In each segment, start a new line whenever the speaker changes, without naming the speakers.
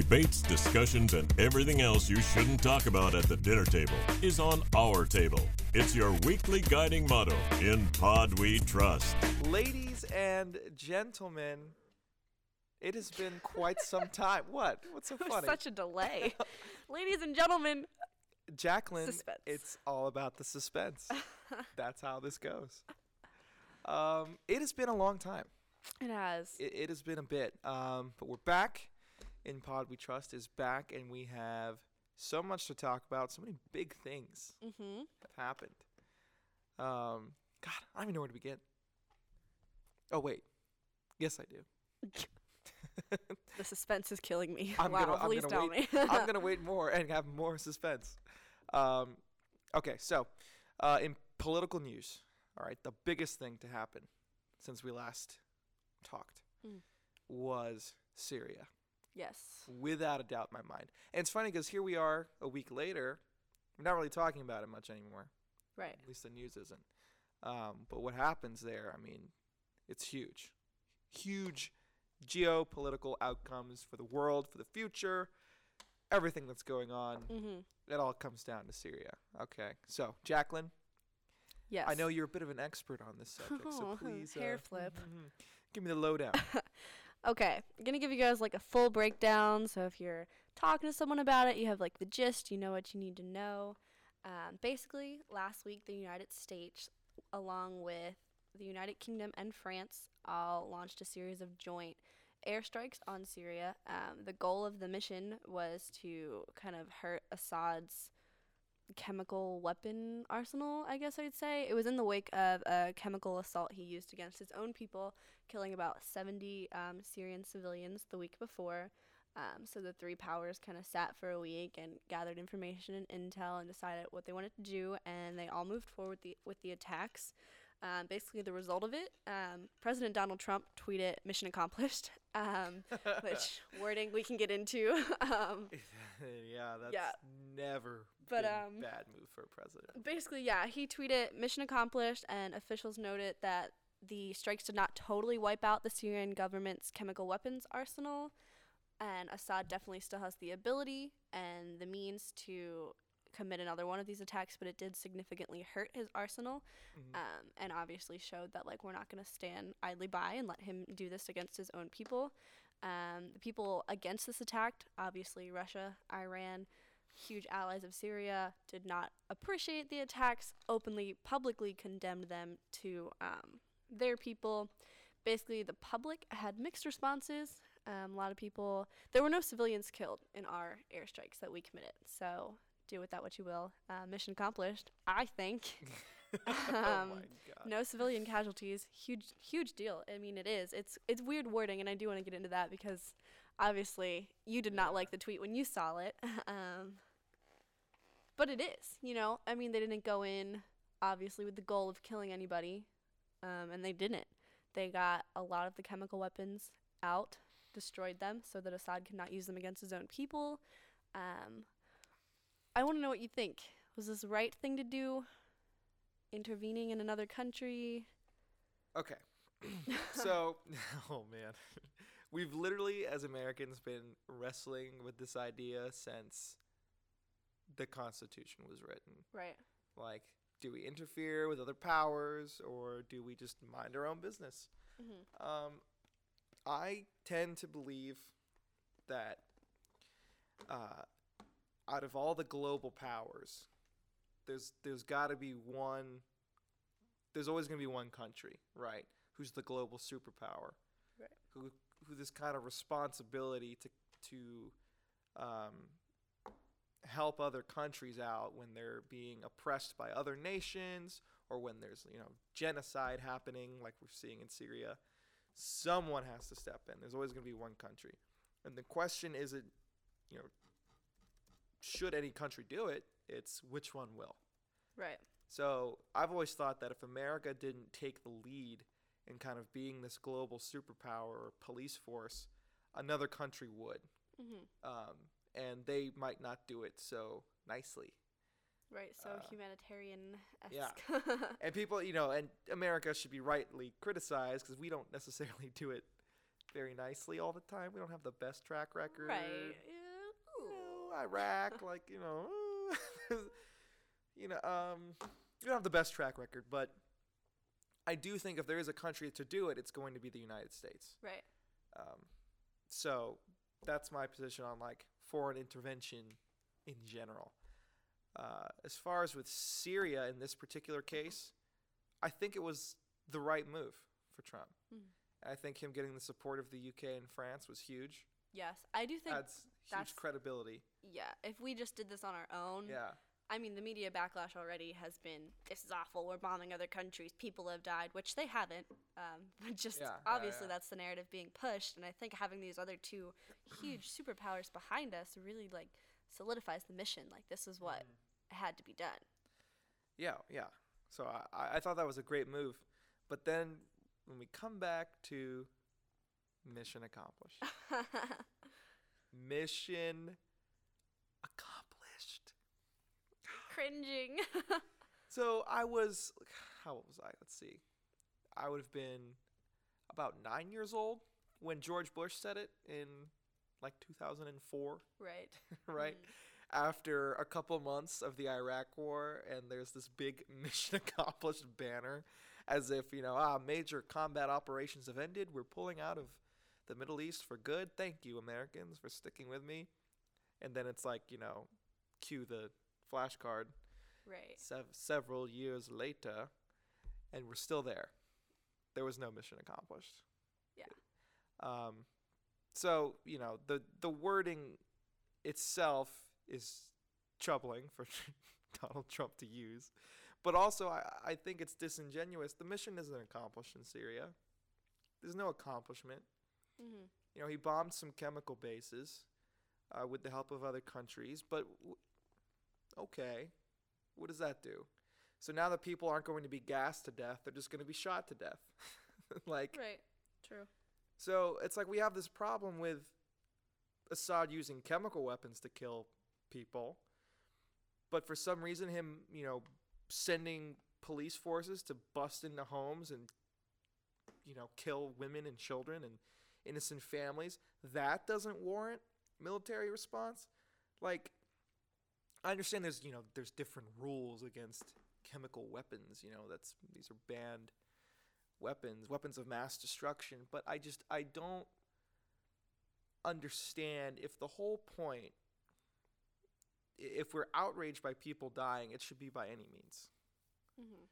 debates, discussions, and everything else you shouldn't talk about at the dinner table is on our table. It's your weekly guiding motto in Pod We Trust.
Ladies and gentlemen, it has been quite some time. What? What's so
There was
funny?
such a delay. Ladies and gentlemen,
Jacqueline,
Suspense.
it's all about the suspense. That's how this goes. Um, it has been a long time.
it has.
It, it has been a bit, um, but we're back. In Pod We Trust is back, and we have so much to talk about. So many big things
mm-hmm.
have happened. Um, God, I don't even know where to begin. Oh wait, yes I do.
The suspense is killing me.
I'm
wow,
gonna-
please tell
wait-
me.
I'm gonna wait more and have more suspense. Um, okay, so uh, in political news, all right, the biggest thing to happen since we last talked
Mm.
was Syria,
yes.
without a doubt in my mind. And it's funny because here we are a week later, we're not really talking about it much anymore.
Right.
At least the news isn't. Um, but what happens there, I mean, it's huge. Huge geopolitical outcomes for the world, for the future, everything that's going on.
Mm-hmm.
It all comes down to Syria. Okay. So, Jacqueline,
Yes.
I know you're a bit of an expert on this subject, so please
hair
uh,
flip.
give me the lowdown.
Okay, I'm gonna give you guys like a full breakdown. So if you're talking to someone about it, you have like the gist, you know what you need to know. Um, basically, last week the United States, along with the United Kingdom and France, all launched a series of joint airstrikes on Syria. Um, the goal of the mission was to kind of hurt Assad's chemical weapon arsenal, I guess I'd say. It was in the wake of a chemical assault he used against his own people killing about 70 um, Syrian civilians the week before. Um, so the three powers kind of sat for a week and gathered information and intel and decided what they wanted to do, and they all moved forward the, with the attacks. Um, basically, the result of it, um, President Donald Trump tweeted "Mission accomplished," um, which wording we can get into. um,
yeah, that's
Yeah.
never
But,
been
um,
bad move for a president.
basically, yeah, he tweeted mission accomplished, and officials noted that the strikes did not totally wipe out the Syrian government's chemical weapons arsenal, and Assad definitely still has the ability and the means to commit another one of these attacks, but it did significantly hurt his arsenal,
Mhm.
um, and obviously showed that like we're not going to stand idly by and let him do this against his own people. Um, the people against this attack, obviously Russia, Iran, huge allies of Syria, did not appreciate the attacks, openly, publicly condemned them to um, their people. Basically, the public had mixed responses. Um, a lot of people, there were no civilians killed in our airstrikes that we committed. So do with that what you will. Uh, mission accomplished, I think.
oh my
um,
god.
no civilian casualties. Huge, huge deal. I mean, it is. It's it's weird wording, and I do want to get into that because obviously you did not like the tweet when you saw it. um, but it is. You know, I mean, they didn't go in obviously with the goal of killing anybody, um, and they didn't. They got a lot of the chemical weapons out, destroyed them, so that Assad could not use them against his own people. Um, I want to know what you think. Was this the right thing to do? Intervening in another country?
Okay. so, oh man. We've literally, as Americans, been wrestling with this idea since the Constitution was written.
Right.
Like, do we interfere with other powers or do we just mind our own business?
Mm-hmm.
Um, I tend to believe that uh, out of all the global powers, there's there's got to be one. There's always going to be one country, right? Who's the global superpower?
Right.
Who who this kind of responsibility to to um, help other countries out when they're being oppressed by other nations or when there's you know genocide happening like we're seeing in Syria someone has to step in there's always going to be one country and the question isn't you know should any country do it it's which one will
Right.
so I've always thought that if America didn't take the lead in kind of being this global superpower or police force, another country would.
Mm-hmm.
Um, and they might not do it so nicely.
Right. So
Uh,
humanitarian.
yeah. And people, you know, and America should be rightly criticized because we don't necessarily do it very nicely all the time. We don't have the best track record.
Right.
You
Yeah.
know, Iraq, like you know, you know, um, you don't have the best track record, but I do think if there is a country to do it, it's going to be the United States.
Right.
Um, so that's my position on like foreign intervention in general. Uh, as far as with Syria in this particular case, I think it was the right move for Trump.
Mhm.
I think him getting the support of the UK and France was huge.
Yes, I do think. That's-
huge credibility.
yeah, if we just did this on our own,
Yeah.
I mean, the media backlash already has been this is awful. We're bombing other countries. People have died, which they haven't. Um, but just
Yeah, yeah,
obviously
yeah.
that's the narrative being pushed, and I think having these other two huge superpowers behind us really like solidifies the mission. Like this is what
Mm-hmm.
had to be done.
Yeah, yeah. So I- I thought that was a great move. But then when we come back to mission accomplished. mission accomplished.
Cringing.
So I was, how old was I? Let's see. I would have been about nine years old when George Bush said it in like 2004,
right.
right?
Mhm.
After a couple months of the Iraq War, and there's this big mission accomplished banner as if, you know, ah, major combat operations have ended. We're pulling out of the Middle East for good. Thank you, Americans, for sticking with me. And then it's like, you know, cue the flashcard
Right.
sev- several years later, and we're still there. There was no mission accomplished.
Yeah.
Um, so you know the the wording itself is troubling for Donald Trump to use, but also I, I think it's disingenuous. The mission isn't accomplished in Syria. There's no accomplishment.
Hmm
You know, he bombed some chemical bases uh, with the help of other countries, but w- okay, what does that do? So now the people aren't going to be gassed to death; they're just going to be shot to death. like,
Right. True.
so it's like we have this problem with Assad using chemical weapons to kill people, but for some reason, him, you know, sending police forces to bust into homes and, you know, kill women and children and innocent families, that doesn't warrant military response. Like, I understand there's, you know, there's different rules against chemical weapons. You know, that's these are banned weapons, weapons of mass destruction. But I just I don't understand if the whole point if we're outraged by people dying, it should be by any means.
hmm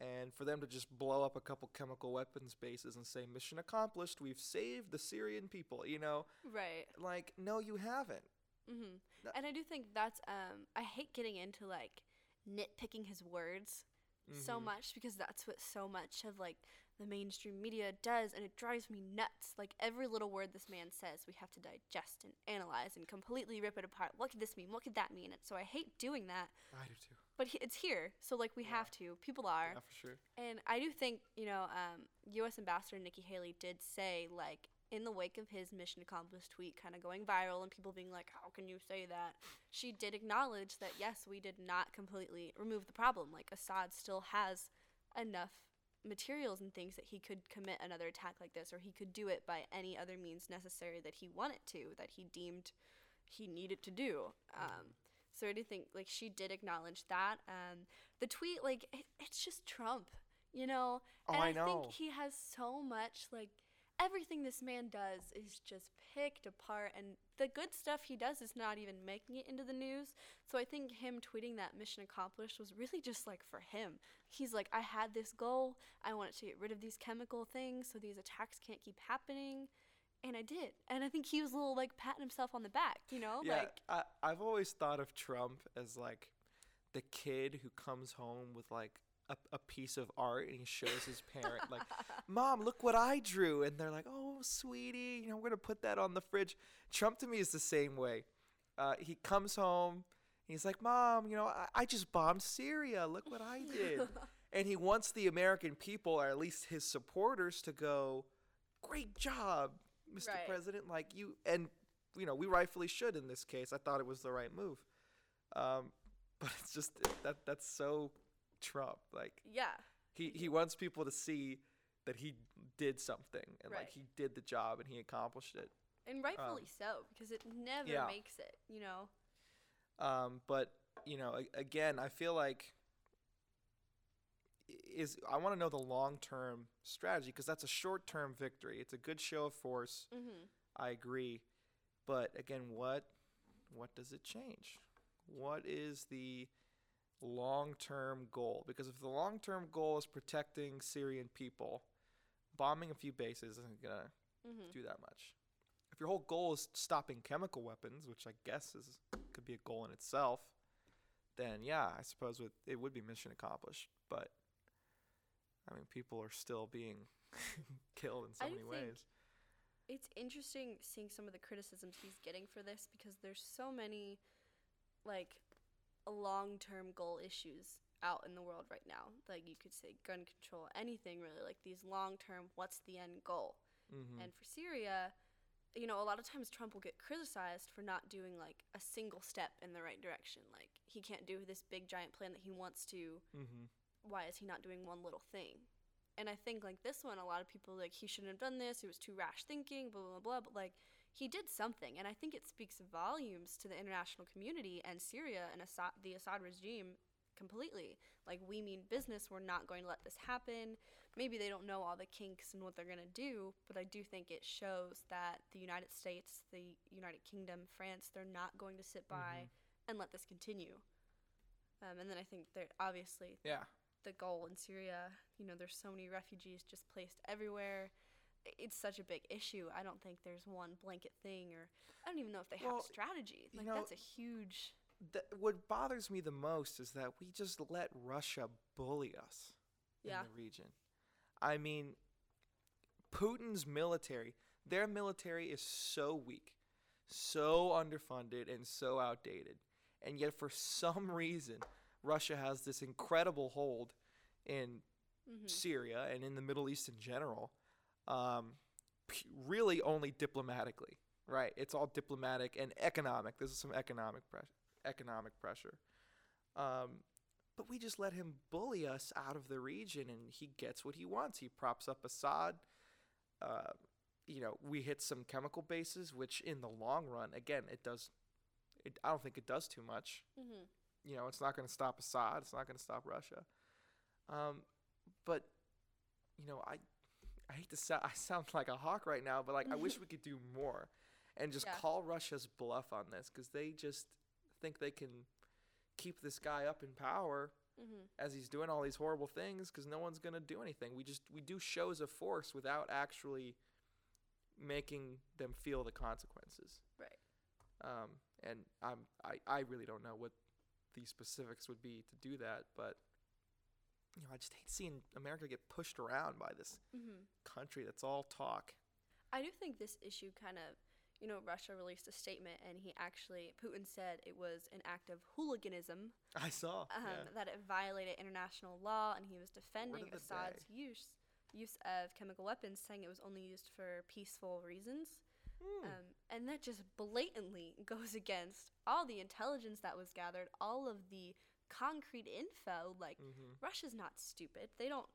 And for them to just blow up a couple chemical weapons bases and say mission accomplished, we've saved the Syrian people, you know,
Right.
like no, you haven't.
hmm
No-
And I do think that's um I hate getting into like nitpicking his words so
Mhm.
much because that's what so much of like the mainstream media does and it drives me nuts. Like every little word this man says, we have to digest and analyze and completely rip it apart. What could this mean? What could that mean? And so I hate doing that,
I do too.
but he, it's here. So like we
Yeah.
have to. People are.
Yeah, for sure.
And I do think, you know, um, U.S. Ambassador Nikki Haley did say, like, in the wake of his mission accomplished tweet kind of going viral and people being like, how can you say that? She did acknowledge that, yes, we did not completely remove the problem. Like, Assad still has enough materials and things that he could commit another attack like this, or he could do it by any other means necessary that he wanted to, that he deemed he needed to do. Um, so I do think like she did acknowledge that. Um, the tweet, like it, it's just Trump, you know.
Oh,
and
I
I,
know.
think he has so much like everything this man does is just picked apart, and the good stuff he does is not even making it into the news. So I think him tweeting that mission accomplished was really just like for him. He's like, I had this goal. I wanted to get rid of these chemical things so these attacks can't keep happening. And I did. And I think he was a little like patting himself on the back, you know?
Yeah,
Like,
I, I've always thought of Trump as like the kid who comes home with like a, a piece of art and he shows his parent like, "Mom, look what I drew," and they're like, "Oh, sweetie, you know, we're gonna put that on the fridge." Trump to me is the same way. Uh, he comes home, he's like, "Mom, you know, I, I just bombed Syria. Look what I did," and he wants the American people, or at least his supporters, to go, "Great job, Mr.
Right.
President!" Like you and you know, we rightfully should in this case. I thought it was the right move. Um, but it's just that that's so Trump. Like
yeah.
he he wants people to see that he did something and like he did the job and he accomplished it.
And rightfully
Um,
so, because it never
yeah.
makes it, you know?
Um, but you know, a- again, I feel like is I want to know the long term strategy because that's a short term victory. It's a good show of force.
Mm-hmm.
I agree, but again, what what does it change? What is the long term goal? Because if the long term goal is protecting Syrian people, bombing a few bases isn't gonna
Mm-hmm.
do that much. If your whole goal is stopping chemical weapons, which I guess is could be a goal in itself, then yeah, I suppose it, it would be mission accomplished. But I mean, people are still being killed in so
I
many ways.
It's interesting seeing some of the criticisms he's getting for this because there's so many, like, long term goal issues out in the world right now. Like, you could say gun control, anything really, like these long term, what's the end goal?
Mm-hmm.
And for Syria, you know, a lot of times Trump will get criticized for not doing like a single step in the right direction. Like he can't do this big giant plan that he wants to.
mm-hmm.
Why is he not doing one little thing? And I think like this one, a lot of people like he shouldn't have done this. It was too rash thinking. Blah blah blah. But like he did something, and I think it speaks volumes to the international community and Syria and Assad, the Assad regime completely. Like we mean business. We're not going to let this happen maybe they don't know all the kinks and what they're going to do, but I do think it shows that the United States, the United Kingdom, France, they're not going to sit by and let this continue. Um, and then I think that obviously
Yeah.
the goal in Syria, you know, there's so many refugees just placed everywhere. It's such a big issue. I don't think there's one blanket thing, or I don't even know if they
Well,
have a strategy.
you
Like
know,
that's a huge.
Th- what bothers me the most is that we just let Russia bully us
Yeah.
in the region. I mean, Putin's military, their military is so weak, so underfunded, and so outdated. And yet, for some reason, Russia has this incredible hold in
hmm
Syria and in the Middle East in general, um, really only diplomatically, right? It's all diplomatic and economic. This is some economic pressure. Economic pressure. Um, but we just let him bully us out of the region, and he gets what he wants. He props up Assad. Uh, you know, we hit some chemical bases, which in the long run, again, it does. It, I don't think it does too much
hmm
you know, it's not going to stop Assad. It's not going to stop Russia. Um, but you know, I I hate to sound I sound like a hawk right now, but like I wish we could do more and just
Yeah.
call Russia's bluff on this because they just think they can keep this guy up in power
hmm
as he's doing all these horrible things because no one's going to do anything. We just we do shows of force without actually making them feel the consequences.
Right.
Um, and I'm I, I really don't know what the specifics would be to do that, but you know I just hate seeing America get pushed around by this
hmm
country that's all talk.
I do think this issue kind of, you know, Russia released a statement and he actually, Putin said it was an act of hooliganism,
I saw.
um,
yeah.
that it violated international law and he was defending Assad's use use of chemical weapons, saying it was only used for peaceful reasons.
Hmm.
Um, and that just blatantly goes against all the intelligence that was gathered, all of the concrete info. Like,
Mhm.
Russia's not stupid. They don't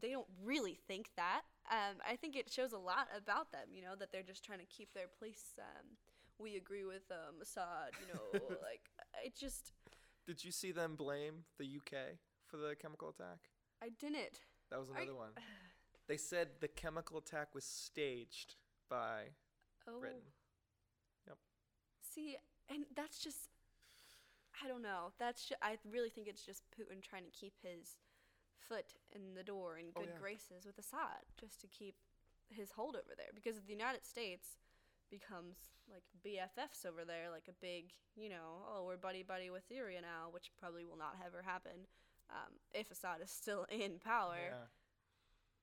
they don't really think that. Um, I think it shows a lot about them, you know, that they're just trying to keep their place. Um, we agree with um, Assad, you know, like it just
Did you see them blame the UK for the chemical attack?
I didn't.
That was another
you-
one. They said the chemical attack was staged by
Oh,
Britain. Yep.
See, and that's just I don't know. That's ju- I really think it's just Putin trying to keep his foot in the door in
Oh,
good
yeah.
graces with Assad, just to keep his hold over there. Because if the United States becomes like BFFs over there, like a big, you know, oh, we're buddy buddy with Syria now, which probably will not ever happen um, if Assad is still in power.
Yeah.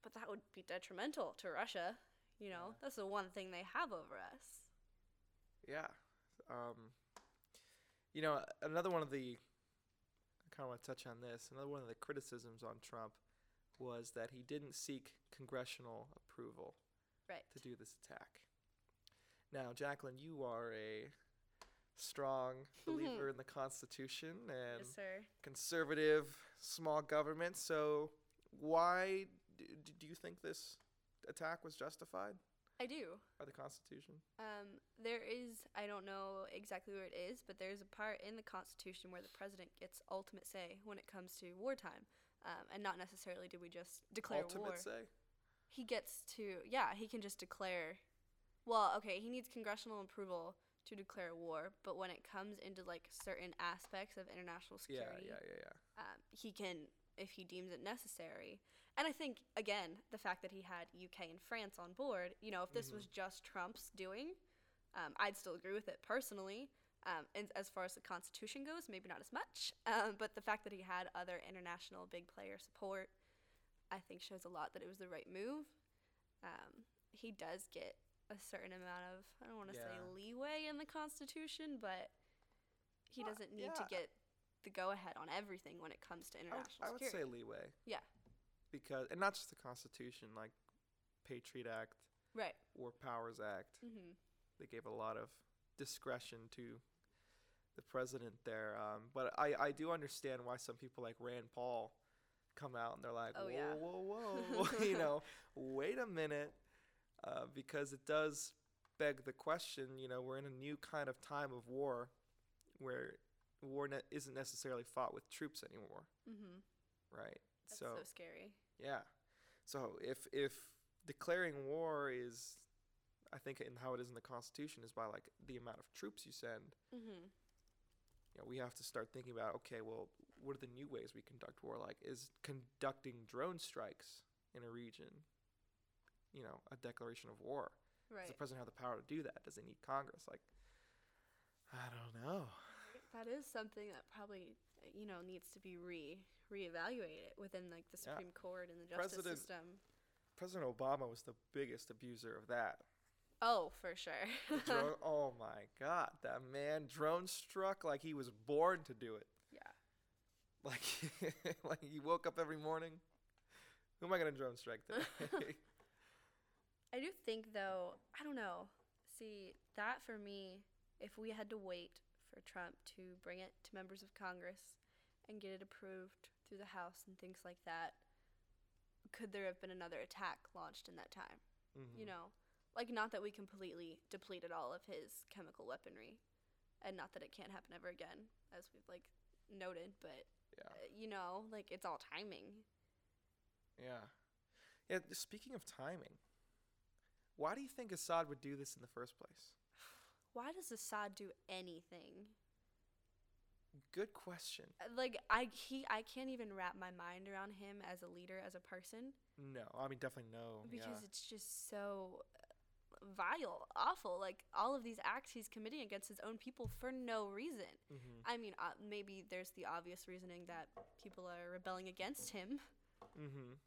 But that would be detrimental to Russia. You know,
Yeah.
that's the one thing they have over us.
Yeah. Um, you know, another one of the, I kind of want to touch on this. Another one of the criticisms on Trump was that he didn't seek congressional approval
Right.
to do this attack. Now, Jacqueline, you are a strong believer in the Constitution and
Yes,
conservative small government. So, why do you think this attack was justified
I do.
by the Constitution?
Um, there is, I don't know exactly where it is, but there's a part in the Constitution where the president gets ultimate say when it comes to wartime. Um, and not necessarily do we just declare war.
Ultimate say.
He gets to, yeah, he can just declare. Well, okay, he needs congressional approval to declare war, but when it comes into like certain aspects of international security,
Yeah, yeah, yeah, yeah.
um, he can if he deems it necessary. And I think again the fact that he had UK and France on board, you know, if this was just Trump's doing, um, I'd still agree with it personally. Um, and as far as the Constitution goes, maybe not as much. Um, but the fact that he had other international big player support, I think shows a lot that it was the right move. Um, he does get a certain amount of I don't want to say leeway in the Constitution, but he doesn't need to get the go ahead on everything when it comes to
I would,
international
I would say leeway.
Yeah.
Because and not just the Constitution, like Patriot Act,
right.
or Powers Act.
hmm
They gave a lot of discretion to the president there. Um, but I, I do understand why some people like Rand Paul come out and they're like,
Oh,
whoa,
yeah.
whoa, whoa, you know, wait a minute, uh, because it does beg the question. You know, we're in a new kind of time of war, where war ne- isn't necessarily fought with troops anymore,
hmm
right?
That's
so
so scary.
yeah. So if if declaring war is, I think in how it is in the Constitution is by like the amount of troops you send.
hmm
You know, we have to start thinking about okay, well, what are the new ways we conduct war? Like, is conducting drone strikes in a region, you know, a declaration of war? Does the president have the power to do that? Does he need Congress? Like, I don't know.
That is something that probably you know needs to be re reevaluated within like the
Yeah.
Supreme Court and the justice
President-
system.
President Obama was the biggest abuser of that.
Oh, for sure.
Drone, oh my God, that man drone struck like he was born to do it.
yeah.
Like, like he woke up every morning. Who am I gonna drone strike today?
I do think though, I don't know. See, that for me, if we had to wait for Trump to bring it to members of Congress and get it approved through the House and things like that, could there have been another attack launched in that time?
Mhm.
You know, like not that we completely depleted all of his chemical weaponry, and not that it can't happen ever again, as we've like noted, but
Yeah.
uh, you know, like it's all timing.
Yeah. Yeah. Speaking of timing, why do you think Assad would do this in the first place?
Why does Assad do anything?
Good question.
Uh, Like I he I can't even wrap my mind around him as a leader, as a person,
No, I mean definitely no.
because
yeah.
it's just so uh, vile, awful. Like all of these acts he's committing against his own people for no reason.
Mhm.
I mean, uh, maybe there's the obvious reasoning that people are rebelling against him,
Mhm.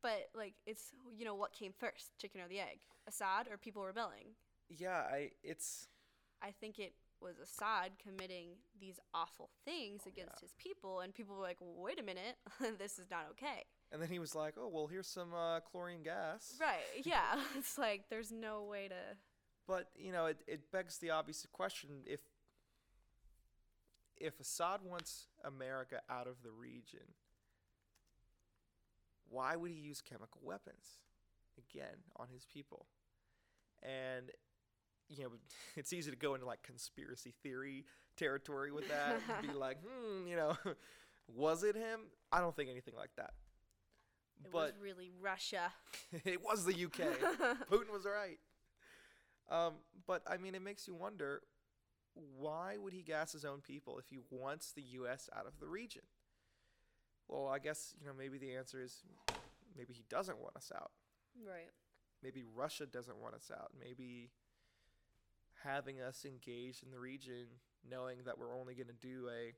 but like it's you know what came first, chicken or the egg, Assad or people rebelling.
Yeah, I. It's.
I think it was Assad committing these awful things against his people, and people were like, "Wait a minute, this is not okay."
And then he was like, "Oh well, here's some uh, chlorine gas."
Right? Yeah. it's like there's no way to.
But you know, it, it begs the obvious question: if if Assad wants America out of the region, why would he use chemical weapons again on his people? And you know, it's easy to go into like conspiracy theory territory with that. and be like, hmm, you know, was it him? I don't think anything like that.
It
but
was really Russia.
it was the UK. Putin was right. Um, but I mean, it makes you wonder why would he gas his own people if he wants the U.S. out of the region? Well, I guess you know maybe the answer is maybe he doesn't want us out.
right.
Maybe Russia doesn't want us out. Maybe having us engaged in the region, knowing that we're only going to do a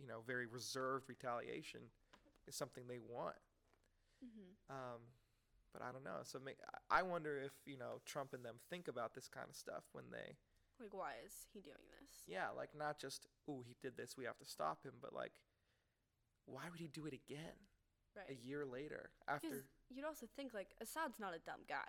you know very reserved retaliation, is something they want.
hmm
Um, but I don't know. So I wonder if you know Trump and them think about this kind of stuff when they,
Like, why is he doing this?
yeah, like not just oh he did this, we have to stop him, but like, why would he do it again
Right.
a year later after?
you'd also think like Assad's not a dumb guy.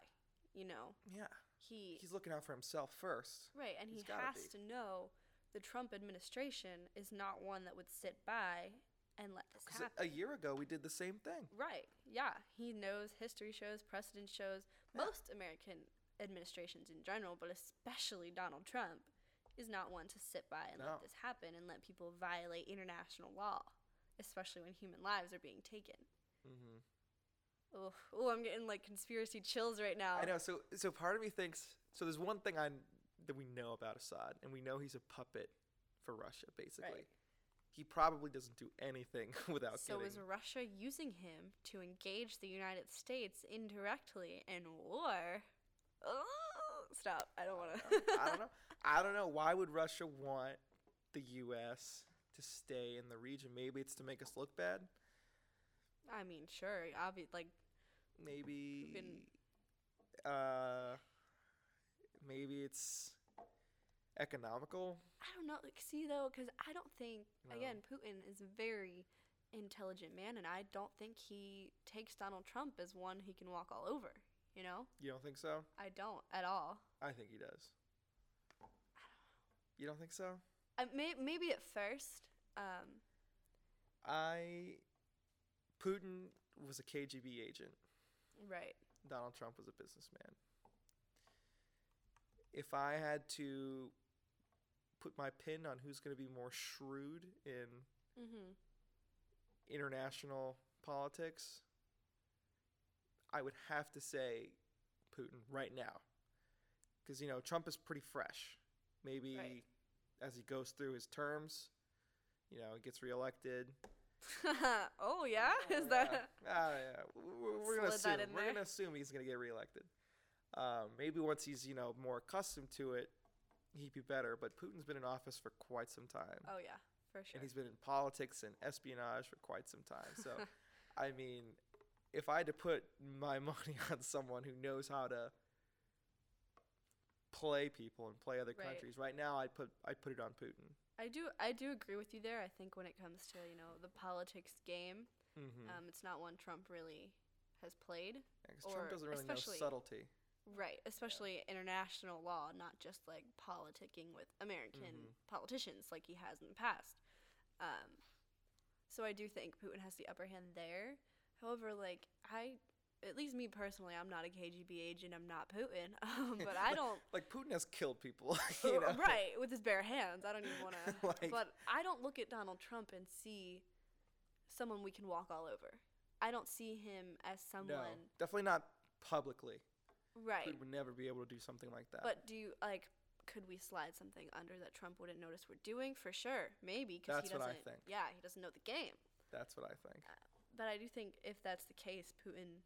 You know,
Yeah,
he
he's looking out for himself first.
right, and he
he's gotta be.
to know the Trump administration is not one that would sit by and let this happen.
a, a year ago we did the same thing.
Right. Yeah. He knows history shows, precedent shows.
Yeah.
Most American administrations in general, but especially Donald Trump, is not one to sit by and
No.
let this happen and let people violate international law, especially when human lives are being taken.
Mm-hmm.
Oh, oh, I'm getting like conspiracy chills right now.
I know. So so part of me thinks so. There's one thing I that we know about Assad, and we know he's a puppet for Russia. Basically,
Right.
he probably doesn't do anything without
So
getting.
is Russia using him to engage the United States indirectly in war? Oh, stop! I don't want to.
I don't know. I don't know. Why would Russia want the U.S. to stay in the region? Maybe it's to make us look bad.
I mean, sure, obvi- like
Maybe.
Been-
Uh. Maybe it's economical.
I don't know. Like, see though, because I don't think
No.
again Putin is a very intelligent man, and I don't think he takes Donald Trump as one he can walk all over. You know,
You don't think so?
I don't at all.
I think he does. You don't think so?
May, maybe at first. Um,
I Putin was a KGB agent.
Right.
Donald Trump was a businessman. If I had to put my pin on who's going to be more shrewd in
Mm-hmm.
international politics, I would have to say Putin right now. Because, you know, Trump is pretty fresh. Maybe
Right.
as he goes through his terms, you know, he gets reelected.
oh yeah, is
Oh,
that?
Yeah. Ah, yeah. We're, we're gonna assume. We're
there.
gonna assume he's gonna get reelected. Um, maybe once he's you know more accustomed to it, he'd be better. But Putin's been in office for quite some time,
Oh yeah, for sure.
and he's been in politics and espionage for quite some time. So, I mean, if I had to put my money on someone who knows how to play people and play other
Right.
countries, right now I'd put I'd put it on Putin.
I do I do agree with you there. I think when it comes to you know the politics game,
Mm-hmm.
um, it's not one Trump really has played.
Trump
or
doesn't really know subtlety.
Right, especially international law, not just like politicking with American
Mhm.
politicians like he has in the past. Um, so I do think Putin has the upper hand there. However, like I, at least me personally, I'm not a KGB agent. I'm not Putin, um, but I don't.
Like Putin has killed people, you
Uh,
know?
right with his bare hands. I don't even want to.
Like-
but I don't look at Donald Trump and see someone we can walk all over. I don't see him as someone.
No, definitely not publicly.
Right.
Putin would never be able to do something like that.
But do you like? Could we slide something under that Trump wouldn't notice we're doing? For sure, maybe because
That's
he doesn't.
What I think.
Yeah, he doesn't know the game.
That's what I think.
But I do think if that's the case, Putin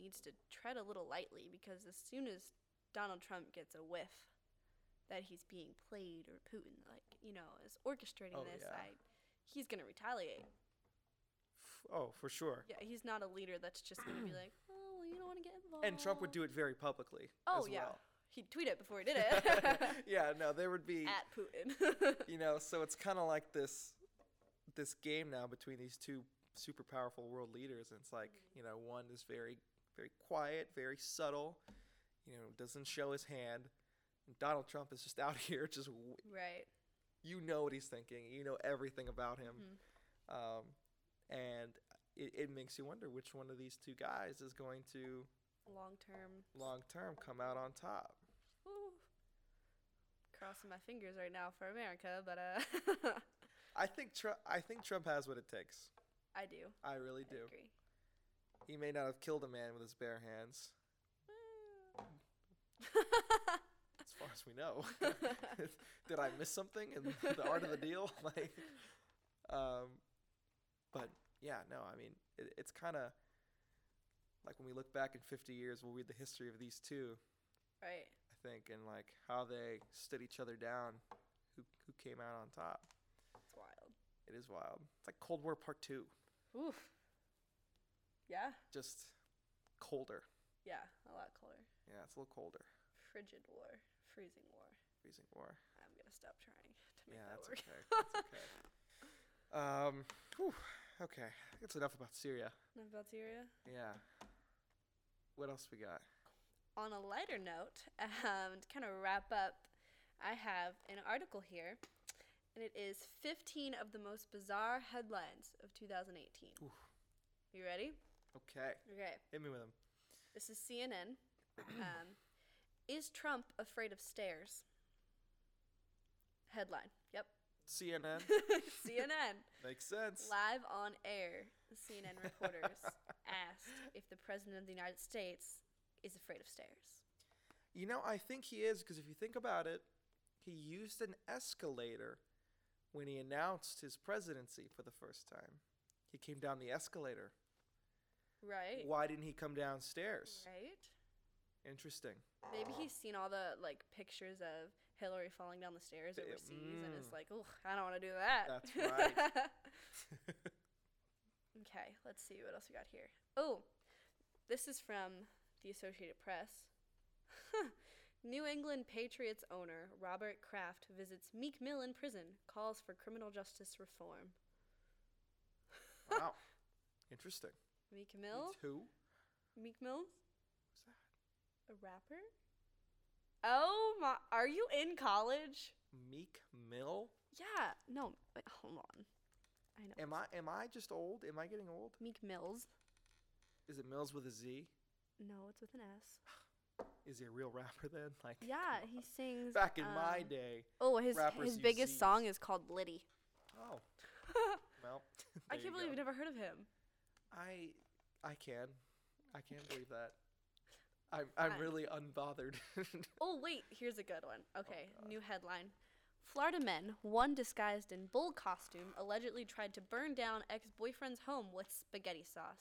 needs to tread a little lightly because as soon as Donald Trump gets a whiff that he's being played or Putin, like you know, is orchestrating
Oh,
this,
yeah.
I, he's gonna retaliate.
Oh, for sure.
Yeah, he's not a leader that's just gonna be like, oh, well, you don't want to get involved.
And Trump would do it very publicly.
Oh yeah,
well.
he'd tweet it before he did it.
yeah, no, there would be,
At Putin.
you know, so it's kind of like this, this game now between these two super powerful world leaders, and it's like, you know, one is very, very quiet, very subtle, you know, doesn't show his hand. And Donald Trump is just out here, just w-
right.
you know what he's thinking, you know everything about him.
Mhm.
um, and it, it makes you wonder which one of these two guys is going to
Long term.
long term come out on top.
Ooh. Crossing my fingers right now for America, but uh,
I think Trump. I think Trump has what it takes.
I do.
I really
I
do.
agree.
He may not have killed a man with his bare hands, as far as we know. Did I miss something in the art of the deal? like, um, but yeah, no. I mean, it, it's kind of like when we look back in 50 years, we'll read the history of these two.
right.
I think, and like how they stood each other down, who who came out on top.
It's wild.
It is wild. It's like Cold War Part Two,
Oof. Yeah.
just colder.
Yeah. A lot colder.
Yeah, it's a little colder.
Frigid war. Freezing war.
Freezing war.
I'm gonna stop trying to make
Yeah,
that
that's
work.
okay. That's okay. um, whew, okay. That's enough about Syria.
Enough about Syria.
Yeah. What else we got?
On a lighter note, um, to kind of wrap up, I have an article here and it is 15 of the most bizarre headlines of 2018.
Oof.
You ready?
Okay.
Okay.
Hit me with them.
This is CNN. um, is Trump afraid of stairs? Headline. Yep.
CNN.
CNN.
Makes sense.
Live on air, CNN reporters asked if the President of the United States is afraid of stairs.
You know, I think he is because if you think about it, he used an escalator when he announced his presidency for the first time. He came down the escalator.
Right?
Why didn't he come downstairs?
Right?
Interesting.
Maybe he's seen all the like pictures of Hillary falling down the stairs overseas and is
mm.
like, oh, I don't want to do that.
That's right.
okay, let's see what else we got here. Oh, this is from the Associated Press. New England Patriots owner Robert Kraft visits Meek Mill in prison, calls for criminal justice reform.
wow. Interesting.
Meek Mill?
It's who?
Meek Mills?
Who's that?
A rapper? Oh my! Are you in college?
Meek Mill?
Yeah. No. Wait, hold on. I know.
Am I am I just old? Am I getting old?
Meek Mills?
Is it Mills with a Z?
No, it's with an S.
Is he a real rapper then? Like
Yeah, he sings.
back in my
um,
day.
Oh, his his biggest
Zs.
song is called Litty.
Oh. Well,
I can't believe
go.
you've never heard of him.
I I can. I can't believe that. I'm I'm
I-
really unbothered.
Oh wait, here's a good one. Oh, okay,
God.
new headline. Florida men, one disguised in bull costume, allegedly tried to burn down ex-boyfriend's home with spaghetti sauce.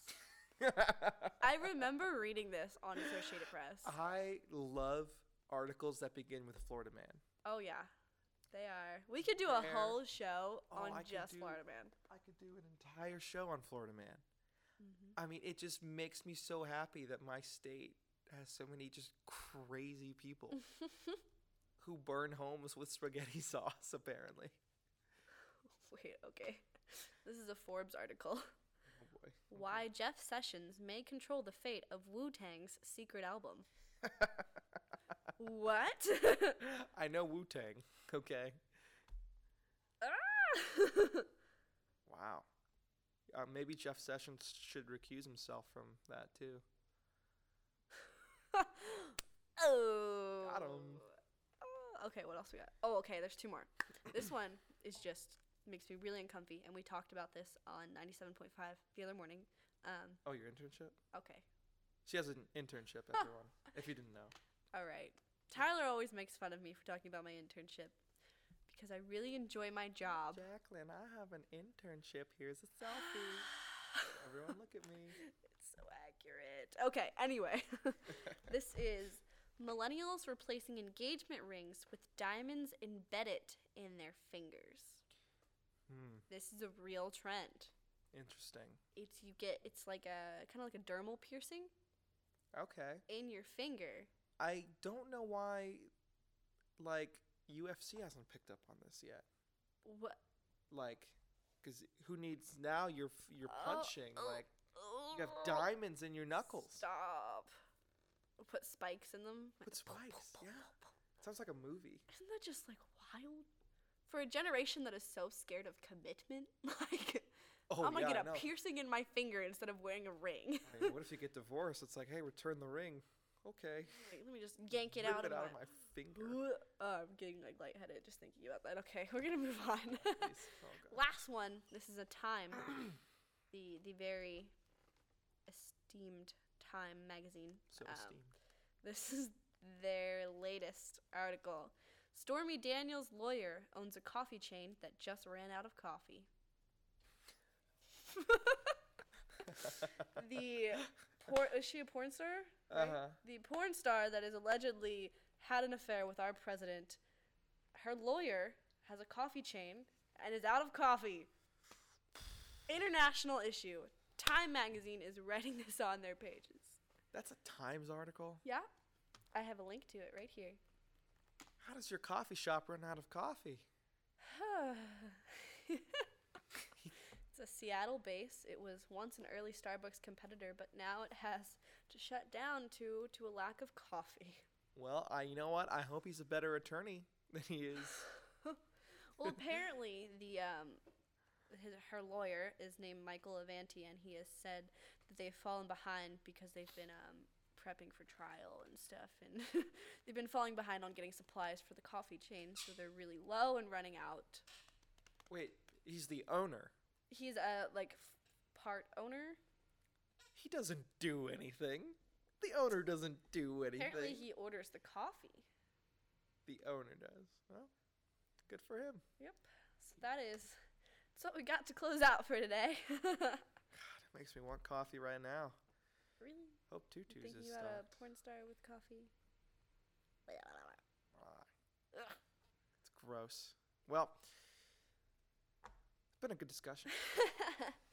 I remember reading this on Associated Press.
I love articles that begin with Florida man.
Oh yeah, they are. We could do a
Fair.
whole show
Oh,
on
could
just
do-
Florida man.
I could do an entire show on Florida man. I mean, it just makes me so happy that my state has so many just crazy people who burn homes with spaghetti sauce. Apparently.
Wait, okay. This is a Forbes article.
Oh boy.
Why Jeff Sessions may control the fate of Wu Tang's secret album. what?
I know Wu Tang. Okay.
Ah!
Uh, maybe Jeff Sessions should recuse himself from that too.
oh.
Got 'em.
Oh, okay, what else we got? Oh, okay, there's two more. this one is just makes me really uncomfy, and we talked about this on 97.5 the other morning. Um,
Oh, your internship?
okay,
She has an internship, everyone. if you didn't know.
all right. Tyler always makes fun of me for talking about my internship because I really enjoy my job.
Jacqueline, I have an internship. Here's a selfie. Everyone, look at me.
It's so accurate. Okay, anyway. this is millennials replacing engagement rings with diamonds embedded in their fingers.
Hmm.
This is a real trend.
Interesting.
It's you get it's like a kind of like a dermal piercing
Okay.
in your finger.
I don't know why, like, UFC hasn't picked up on this yet.
What?
Like, because who needs now? You're you're
Oh,
punching.
oh,
like, uh, you have diamonds in your knuckles.
Stop. Put spikes in them.
Put spikes. Yeah. Sounds like a movie.
Isn't that just like wild? For a generation that is so scared of commitment, like
Oh
I'm gonna
yeah,
get a
know.
piercing in my finger instead of wearing a ring.
I mean, what if you get divorced? It's like, hey, return the ring. Okay.
Wait, let me just yank it
Rip
out,
it
of,
out
my.
of my finger.
Oh, I'm getting like lightheaded just thinking about that. Okay, we're gonna move on.
Oh,
Last one. This is a Time, the the very esteemed Time magazine.
So
Um,
esteemed.
This is their latest article. Stormy Daniels' lawyer owns a coffee chain that just ran out of coffee. the por- is she a porn star? Right?
Uh-huh.
The porn star that is allegedly had an affair with our president. Her lawyer has a coffee chain and is out of coffee. International issue. Time magazine is writing this on their pages.
That's a Times article.
Yeah, I have a link to it right here.
How does your coffee shop run out of coffee?
it's a Seattle base. It was once an early Starbucks competitor, but now it has to shut down to to a lack of coffee.
Well, I you know what? I hope he's a better attorney than he is.
well, apparently the um, his, her lawyer is named Michael Avenatti, and he has said that they've fallen behind because they've been um, prepping for trial and stuff, and they've been falling behind on getting supplies for the coffee chain, so they're really low and running out.
Wait, he's the owner.
He's a like f- part owner.
He doesn't do anything. The owner doesn't do anything.
Apparently, he orders the coffee.
the owner does. Well, good for him.
Yep. So that is that's what we got to close out for today.
God, it makes me want coffee right now.
really?
Hope Tutu's
Thinking
is
about a porn star with coffee?
Ah, it's gross. Well, it's been a good discussion.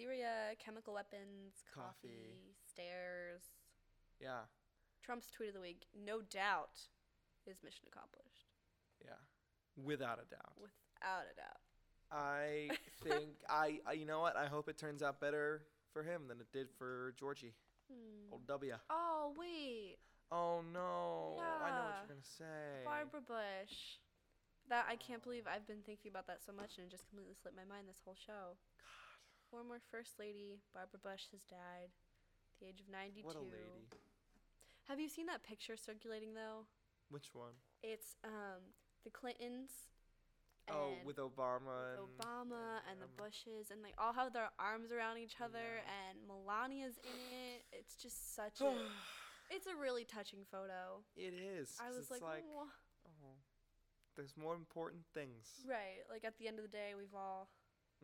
Syria, chemical weapons,
Coffee.
coffee, stairs.
Yeah,
Trump's tweet of the week, no doubt, is mission accomplished.
yeah, without a doubt.
Without a doubt.
I think I, I, you know what? I hope it turns out better for him than it did for Georgie.
Hmm.
Old W.
Oh, wait.
Oh no! I know what you're gonna say.
Barbara Bush. That I can't believe I've been thinking about that so much and it just completely slipped my mind this whole show. Former First Lady Barbara Bush has died at the age of 92.
What a lady.
Have you seen that picture circulating though?
Which one?
It's um the Clintons.
Oh, with Obama
with Obama and the Bushes and they all have their arms around each other
Yeah.
and Melania's in it. It's just such a it's a really touching photo.
It is.
I was like,
like
"Wha-
oh, there's more important things.
right, like at the end of the day we've all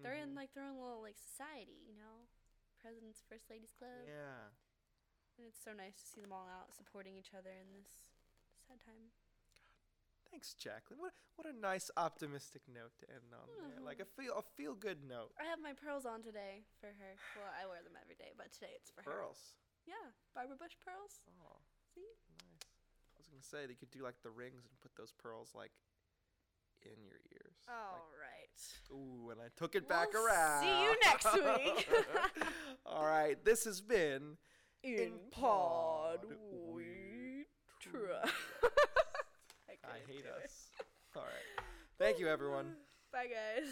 they're in
Mhm.
like their own little like society, you know. President's First Ladies Club.
Yeah.
And it's so nice to see them all out supporting each other in this sad time. God.
Thanks, Jacqueline. What what a nice optimistic note to end on there. Like a
Mm-hmm.
feel a feel good note.
I have my pearls on today for her. Well, I wear them every day, but today it's for her.
Pearls.
Yeah, Barbara Bush pearls.
Oh,
See?
nice. I was gonna say they could do like the rings and put those pearls like in your ears.
All
Like,
right.
Ooh, and I took it back
We'll
around.
see you next week.
All right, this has been
In
pod
pod
we
we try.
I hate us. All right. Thank you, everyone.
Bye, guys.